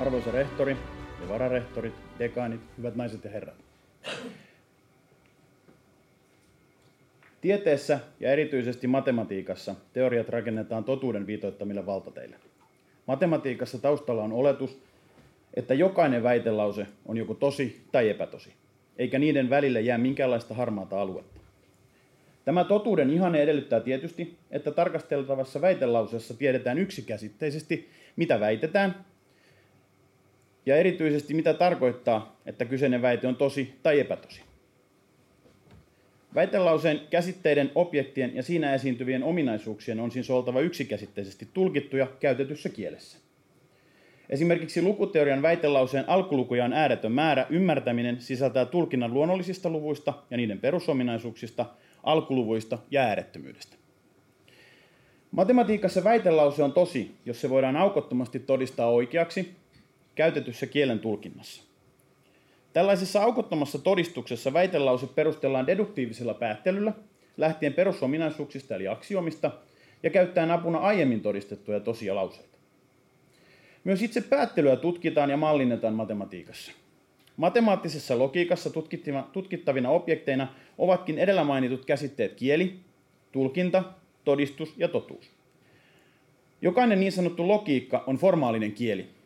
arvoisa rehtori ja vararehtorit, dekaanit, hyvät naiset ja herrat. Tieteessä ja erityisesti matematiikassa teoriat rakennetaan totuuden viitoittamille valtateille. Matematiikassa taustalla on oletus, että jokainen väitelause on joko tosi tai epätosi, eikä niiden välille jää minkäänlaista harmaata aluetta. Tämä totuuden ihanne edellyttää tietysti, että tarkasteltavassa väitelauseessa tiedetään yksikäsitteisesti, mitä väitetään, ja erityisesti mitä tarkoittaa, että kyseinen väite on tosi tai epätosi. Väitelauseen käsitteiden, objektien ja siinä esiintyvien ominaisuuksien on siis oltava yksikäsitteisesti tulkittuja käytetyssä kielessä. Esimerkiksi lukuteorian väitelauseen alkulukuja on ääretön määrä ymmärtäminen sisältää tulkinnan luonnollisista luvuista ja niiden perusominaisuuksista, alkuluvuista ja äärettömyydestä. Matematiikassa väitelause on tosi, jos se voidaan aukottomasti todistaa oikeaksi käytetyssä kielen tulkinnassa. Tällaisessa aukottomassa todistuksessa väitelause perustellaan deduktiivisella päättelyllä, lähtien perusominaisuuksista eli aksiomista, ja käyttäen apuna aiemmin todistettuja tosia lauseita. Myös itse päättelyä tutkitaan ja mallinnetaan matematiikassa. Matemaattisessa logiikassa tutkittavina objekteina ovatkin edellä mainitut käsitteet kieli, tulkinta, todistus ja totuus. Jokainen niin sanottu logiikka on formaalinen kieli,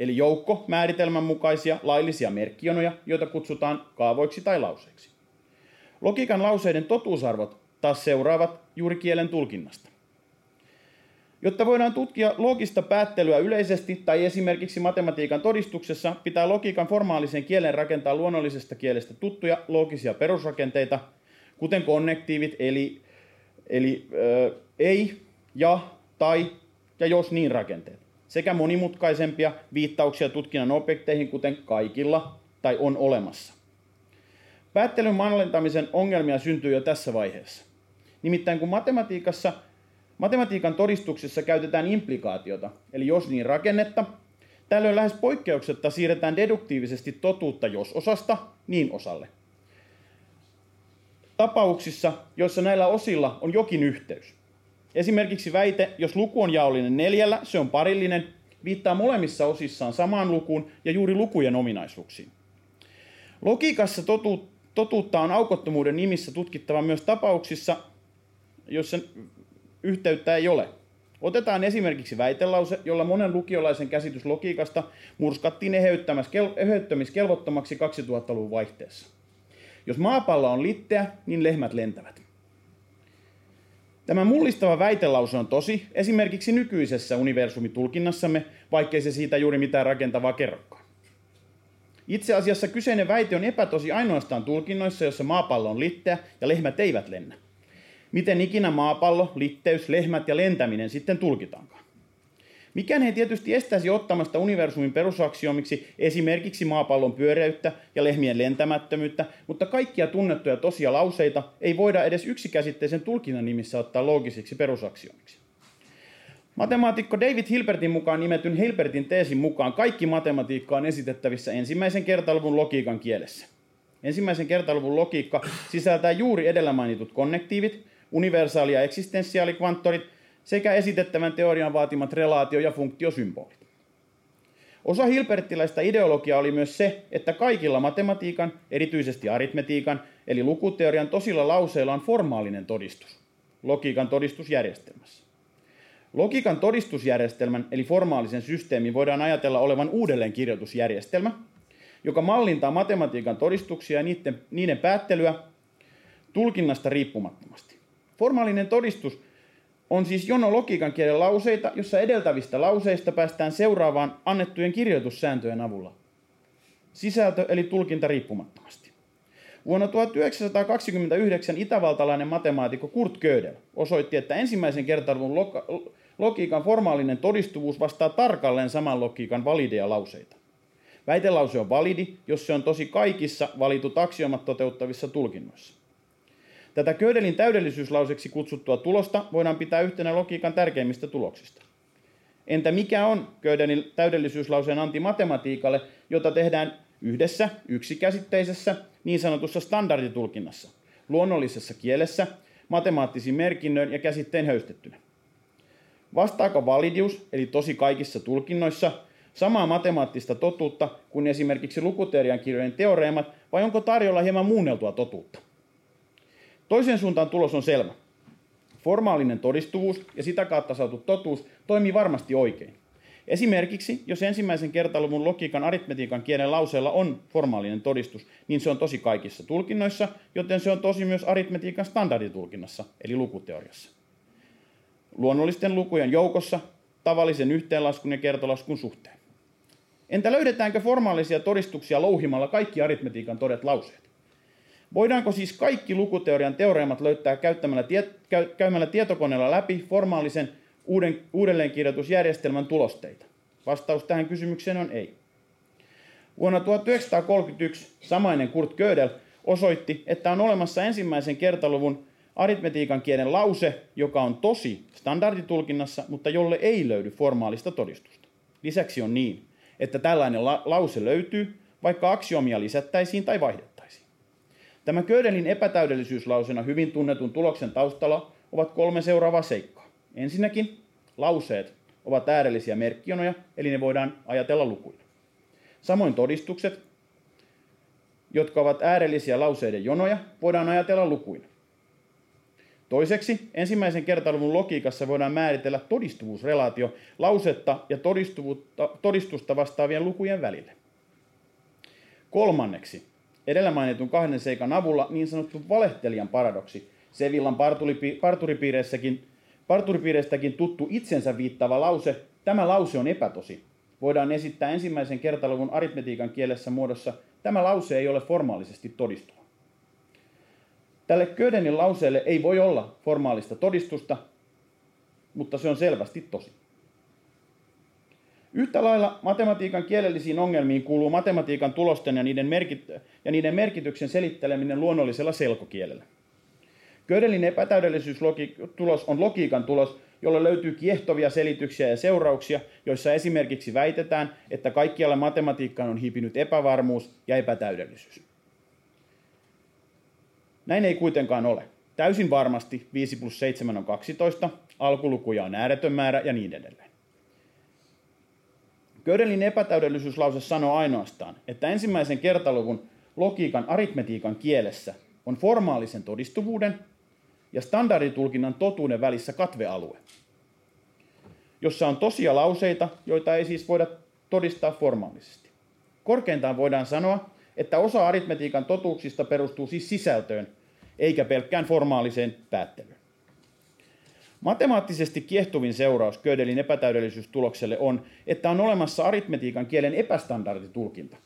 eli joukko määritelmän mukaisia laillisia merkkionoja, joita kutsutaan kaavoiksi tai lauseiksi. Logiikan lauseiden totuusarvot taas seuraavat juuri kielen tulkinnasta. Jotta voidaan tutkia logista päättelyä yleisesti tai esimerkiksi matematiikan todistuksessa, pitää logiikan formaalisen kielen rakentaa luonnollisesta kielestä tuttuja logisia perusrakenteita, kuten konnektiivit eli, eli ö, ei, ja, tai ja jos niin rakenteet sekä monimutkaisempia viittauksia tutkinnan objekteihin, kuten kaikilla tai on olemassa. Päättelyn mallintamisen ongelmia syntyy jo tässä vaiheessa. Nimittäin kun matematiikassa, matematiikan todistuksessa käytetään implikaatiota, eli jos niin rakennetta, tällöin lähes poikkeuksetta siirretään deduktiivisesti totuutta jos-osasta niin osalle. Tapauksissa, joissa näillä osilla on jokin yhteys. Esimerkiksi väite, jos luku on jaollinen neljällä, se on parillinen, viittaa molemmissa osissaan samaan lukuun ja juuri lukujen ominaisuuksiin. Logiikassa totu, totuutta on aukottomuuden nimissä tutkittava myös tapauksissa, joissa yhteyttä ei ole. Otetaan esimerkiksi väitelause, jolla monen lukiolaisen käsitys logiikasta murskattiin eheyttämiskelvottomaksi 2000-luvun vaihteessa. Jos maapallo on litteä, niin lehmät lentävät. Tämä mullistava väitelause on tosi esimerkiksi nykyisessä universumitulkinnassamme, vaikkei se siitä juuri mitään rakentavaa kerrokaan. Itse asiassa kyseinen väite on epätosi ainoastaan tulkinnoissa, jossa maapallo on litteä ja lehmät eivät lennä. Miten ikinä maapallo, litteys, lehmät ja lentäminen sitten tulkitaankaan? Mikään ei tietysti estäisi ottamasta universumin perusaksiomiksi esimerkiksi maapallon pyöreyttä ja lehmien lentämättömyyttä, mutta kaikkia tunnettuja tosia lauseita ei voida edes yksikäsitteisen tulkinnan nimissä ottaa loogisiksi perusaksiomiksi. Matemaatikko David Hilbertin mukaan nimetyn Hilbertin teesin mukaan kaikki matematiikka on esitettävissä ensimmäisen kertaluvun logiikan kielessä. Ensimmäisen kertaluvun logiikka sisältää juuri edellä mainitut konnektiivit, universaali- ja eksistenssiaalikvanttorit – sekä esitettävän teorian vaatimat relaatio- ja funktiosymbolit. Osa hilperttiläistä ideologiaa oli myös se, että kaikilla matematiikan, erityisesti aritmetiikan, eli lukuteorian tosilla lauseilla on formaalinen todistus, logiikan todistusjärjestelmässä. Logiikan todistusjärjestelmän, eli formaalisen systeemin, voidaan ajatella olevan uudelleenkirjoitusjärjestelmä, joka mallintaa matematiikan todistuksia ja niiden, niiden päättelyä tulkinnasta riippumattomasti. Formaalinen todistus on siis jono logiikan kielen lauseita, jossa edeltävistä lauseista päästään seuraavaan annettujen kirjoitussääntöjen avulla. Sisältö eli tulkinta riippumattomasti. Vuonna 1929 itävaltalainen matemaatikko Kurt Gödel osoitti, että ensimmäisen kertaluvun logiikan formaalinen todistuvuus vastaa tarkalleen saman logiikan valideja lauseita. Väitelause on validi, jos se on tosi kaikissa valitut aksiomat toteuttavissa tulkinnoissa. Tätä Gödelin täydellisyyslauseksi kutsuttua tulosta voidaan pitää yhtenä logiikan tärkeimmistä tuloksista. Entä mikä on Gödelin täydellisyyslauseen anti matematiikalle, jota tehdään yhdessä, yksikäsitteisessä, niin sanotussa standarditulkinnassa, luonnollisessa kielessä, matemaattisin merkinnöin ja käsitteen höystettynä? Vastaako validius, eli tosi kaikissa tulkinnoissa, samaa matemaattista totuutta kuin esimerkiksi lukuteorian kirjojen teoreemat, vai onko tarjolla hieman muunneltua totuutta? Toisen suuntaan tulos on selvä. Formaalinen todistuvuus ja sitä kautta saatu totuus toimii varmasti oikein. Esimerkiksi, jos ensimmäisen kertaluvun logiikan aritmetiikan kielen lauseella on formaalinen todistus, niin se on tosi kaikissa tulkinnoissa, joten se on tosi myös aritmetiikan standarditulkinnassa, eli lukuteoriassa. Luonnollisten lukujen joukossa tavallisen yhteenlaskun ja kertolaskun suhteen. Entä löydetäänkö formaalisia todistuksia louhimalla kaikki aritmetiikan todet lauseet? Voidaanko siis kaikki lukuteorian teoreemat löytää käyttämällä tie, käy, käymällä tietokoneella läpi formaalisen uuden, uudelleenkirjoitusjärjestelmän tulosteita? Vastaus tähän kysymykseen on ei. Vuonna 1931 samainen Kurt Gödel osoitti, että on olemassa ensimmäisen kertaluvun aritmetiikan kielen lause, joka on tosi standarditulkinnassa, mutta jolle ei löydy formaalista todistusta. Lisäksi on niin, että tällainen la- lause löytyy, vaikka aksiomia lisättäisiin tai vaihdettaisiin. Tämä Gödelin epätäydellisyyslausena hyvin tunnetun tuloksen taustalla ovat kolme seuraavaa seikkaa. Ensinnäkin lauseet ovat äärellisiä merkkionoja, eli ne voidaan ajatella lukuina. Samoin todistukset, jotka ovat äärellisiä lauseiden jonoja, voidaan ajatella lukuina. Toiseksi, ensimmäisen kertaluvun logiikassa voidaan määritellä todistuvuusrelaatio lausetta ja todistusta vastaavien lukujen välille. Kolmanneksi, edellä mainitun kahden seikan avulla niin sanottu valehtelijan paradoksi, Sevillan parturipiireissäkin, parturipiireistäkin tuttu itsensä viittaava lause, tämä lause on epätosi, voidaan esittää ensimmäisen kertaluvun aritmetiikan kielessä muodossa, tämä lause ei ole formaalisesti todistuva. Tälle Ködenin lauseelle ei voi olla formaalista todistusta, mutta se on selvästi tosi. Yhtä lailla matematiikan kielellisiin ongelmiin kuuluu matematiikan tulosten ja niiden, merkit- ja niiden merkityksen selitteleminen luonnollisella selkokielellä. Gödelin epätäydellisyystulos on logiikan tulos, jolle löytyy kiehtovia selityksiä ja seurauksia, joissa esimerkiksi väitetään, että kaikkialla matematiikkaan on hiipinyt epävarmuus ja epätäydellisyys. Näin ei kuitenkaan ole. Täysin varmasti 5 plus 7 on 12, alkulukuja on ääretön määrä ja niin edelleen. Gödelin epätäydellisyyslause sanoo ainoastaan, että ensimmäisen kertaluvun logiikan aritmetiikan kielessä on formaalisen todistuvuuden ja standarditulkinnan totuuden välissä katvealue, jossa on tosia lauseita, joita ei siis voida todistaa formaalisesti. Korkeintaan voidaan sanoa, että osa aritmetiikan totuuksista perustuu siis sisältöön, eikä pelkkään formaaliseen päättelyyn. Matemaattisesti kiehtovin seuraus Gödelin epätäydellisyystulokselle on, että on olemassa aritmetiikan kielen epästandarditulkinta,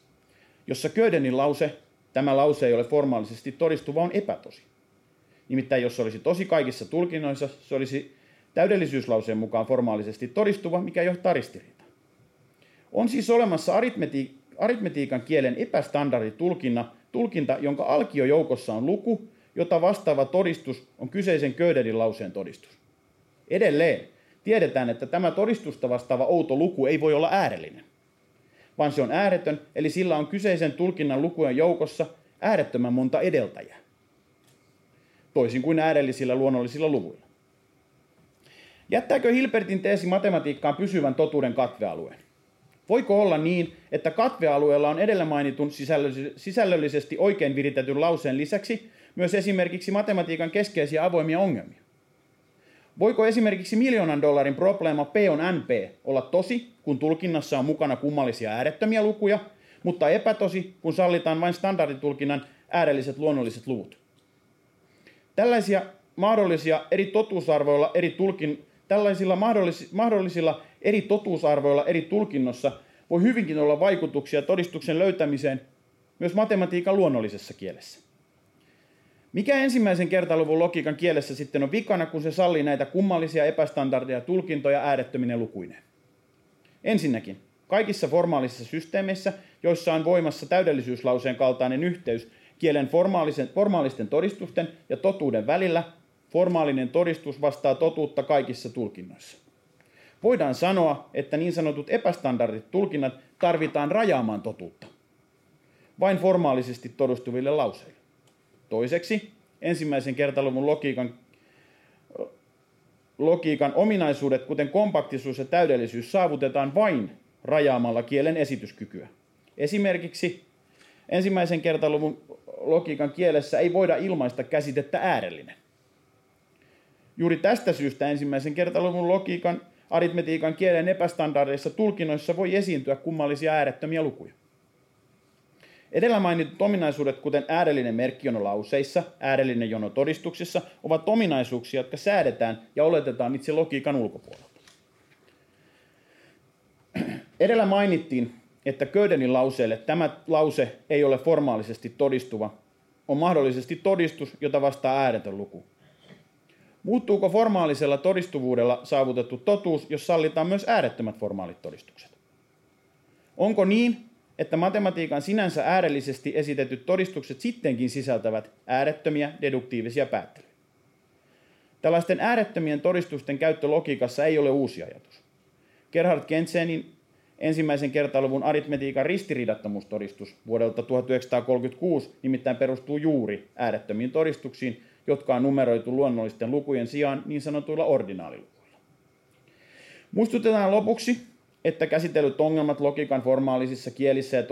jossa Gödelin lause, tämä lause ei ole formaalisesti todistuva, on epätosi. Nimittäin jos se olisi tosi kaikissa tulkinnoissa, se olisi täydellisyyslauseen mukaan formaalisesti todistuva, mikä johtaa ristiriitaan. On siis olemassa aritmeti- aritmetiikan kielen epästandarditulkinta, tulkinta, jonka alkiojoukossa on luku, jota vastaava todistus on kyseisen Gödelin lauseen todistus. Edelleen tiedetään, että tämä todistusta vastaava outo luku ei voi olla äärellinen, vaan se on ääretön, eli sillä on kyseisen tulkinnan lukujen joukossa äärettömän monta edeltäjää, toisin kuin äärellisillä luonnollisilla luvuilla. Jättääkö Hilbertin teesi matematiikkaan pysyvän totuuden katvealueen? Voiko olla niin, että katvealueella on edellä mainitun sisällöllisesti oikein viritetyn lauseen lisäksi myös esimerkiksi matematiikan keskeisiä avoimia ongelmia? Voiko esimerkiksi miljoonan dollarin probleema P on NP olla tosi, kun tulkinnassa on mukana kummallisia äärettömiä lukuja, mutta epätosi, kun sallitaan vain standarditulkinnan äärelliset luonnolliset luvut? Tällaisia mahdollisia eri totuusarvoilla eri tulkin, tällaisilla mahdollis, mahdollisilla eri totuusarvoilla eri tulkinnossa voi hyvinkin olla vaikutuksia todistuksen löytämiseen myös matematiikan luonnollisessa kielessä. Mikä ensimmäisen kertaluvun logiikan kielessä sitten on vikana, kun se sallii näitä kummallisia epästandardeja tulkintoja äärettöminen lukuineen? Ensinnäkin, kaikissa formaalisissa systeemeissä, joissa on voimassa täydellisyyslauseen kaltainen yhteys kielen formaalisten todistusten ja totuuden välillä, formaalinen todistus vastaa totuutta kaikissa tulkinnoissa. Voidaan sanoa, että niin sanotut epästandardit tulkinnat tarvitaan rajaamaan totuutta. Vain formaalisesti todistuville lauseille. Toiseksi, ensimmäisen kertaluvun logiikan, logiikan ominaisuudet, kuten kompaktisuus ja täydellisyys, saavutetaan vain rajaamalla kielen esityskykyä. Esimerkiksi ensimmäisen kertaluvun logiikan kielessä ei voida ilmaista käsitettä äärellinen. Juuri tästä syystä ensimmäisen kertaluvun logiikan aritmetiikan kielen epästandardeissa tulkinnoissa voi esiintyä kummallisia äärettömiä lukuja. Edellä mainitut ominaisuudet, kuten äärellinen merkkijono lauseissa, äärellinen jono todistuksissa, ovat ominaisuuksia, jotka säädetään ja oletetaan itse logiikan ulkopuolelta. Edellä mainittiin, että Ködenin lauseelle tämä lause ei ole formaalisesti todistuva, on mahdollisesti todistus, jota vastaa ääretön luku. Muuttuuko formaalisella todistuvuudella saavutettu totuus, jos sallitaan myös äärettömät formaalit todistukset? Onko niin, että matematiikan sinänsä äärellisesti esitetyt todistukset sittenkin sisältävät äärettömiä deduktiivisia päättelyjä? Tällaisten äärettömien todistusten käyttö logiikassa ei ole uusi ajatus. Gerhard Kensenin ensimmäisen kertaluvun aritmetiikan ristiriidattomuustodistus vuodelta 1936 nimittäin perustuu juuri äärettömiin todistuksiin, jotka on numeroitu luonnollisten lukujen sijaan niin sanotuilla ordinaalilukuilla. Muistutetaan lopuksi, että käsitellyt ongelmat logiikan formaalisissa kielissä ja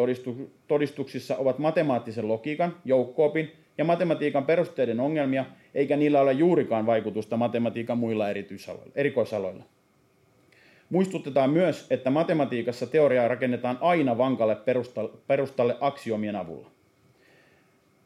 todistuksissa ovat matemaattisen logiikan, joukkoopin ja matematiikan perusteiden ongelmia, eikä niillä ole juurikaan vaikutusta matematiikan muilla erikoisaloilla. Muistutetaan myös, että matematiikassa teoriaa rakennetaan aina vankalle perustalle aksiomien avulla.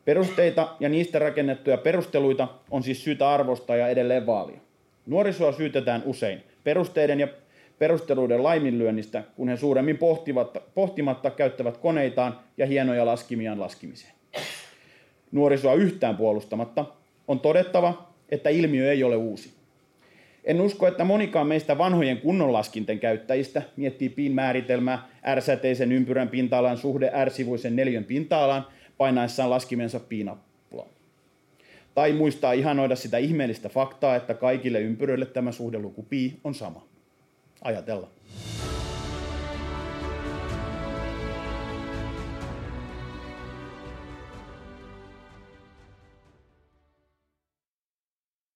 Perusteita ja niistä rakennettuja perusteluita on siis syytä arvostaa ja edelleen vaalia. Nuorisoa syytetään usein perusteiden ja perusteluiden laiminlyönnistä, kun he suuremmin pohtivat, pohtimatta käyttävät koneitaan ja hienoja laskimiaan laskimiseen. Nuorisoa yhtään puolustamatta on todettava, että ilmiö ei ole uusi. En usko, että monikaan meistä vanhojen kunnonlaskinten käyttäjistä miettii pin määritelmää R-säteisen ympyrän pinta-alan suhde R-sivuisen neljön pinta-alaan painaessaan laskimensa piinappulaa. Tai muistaa ihanoida sitä ihmeellistä faktaa, että kaikille ympyröille tämä suhdeluku pi on sama. Ajatella.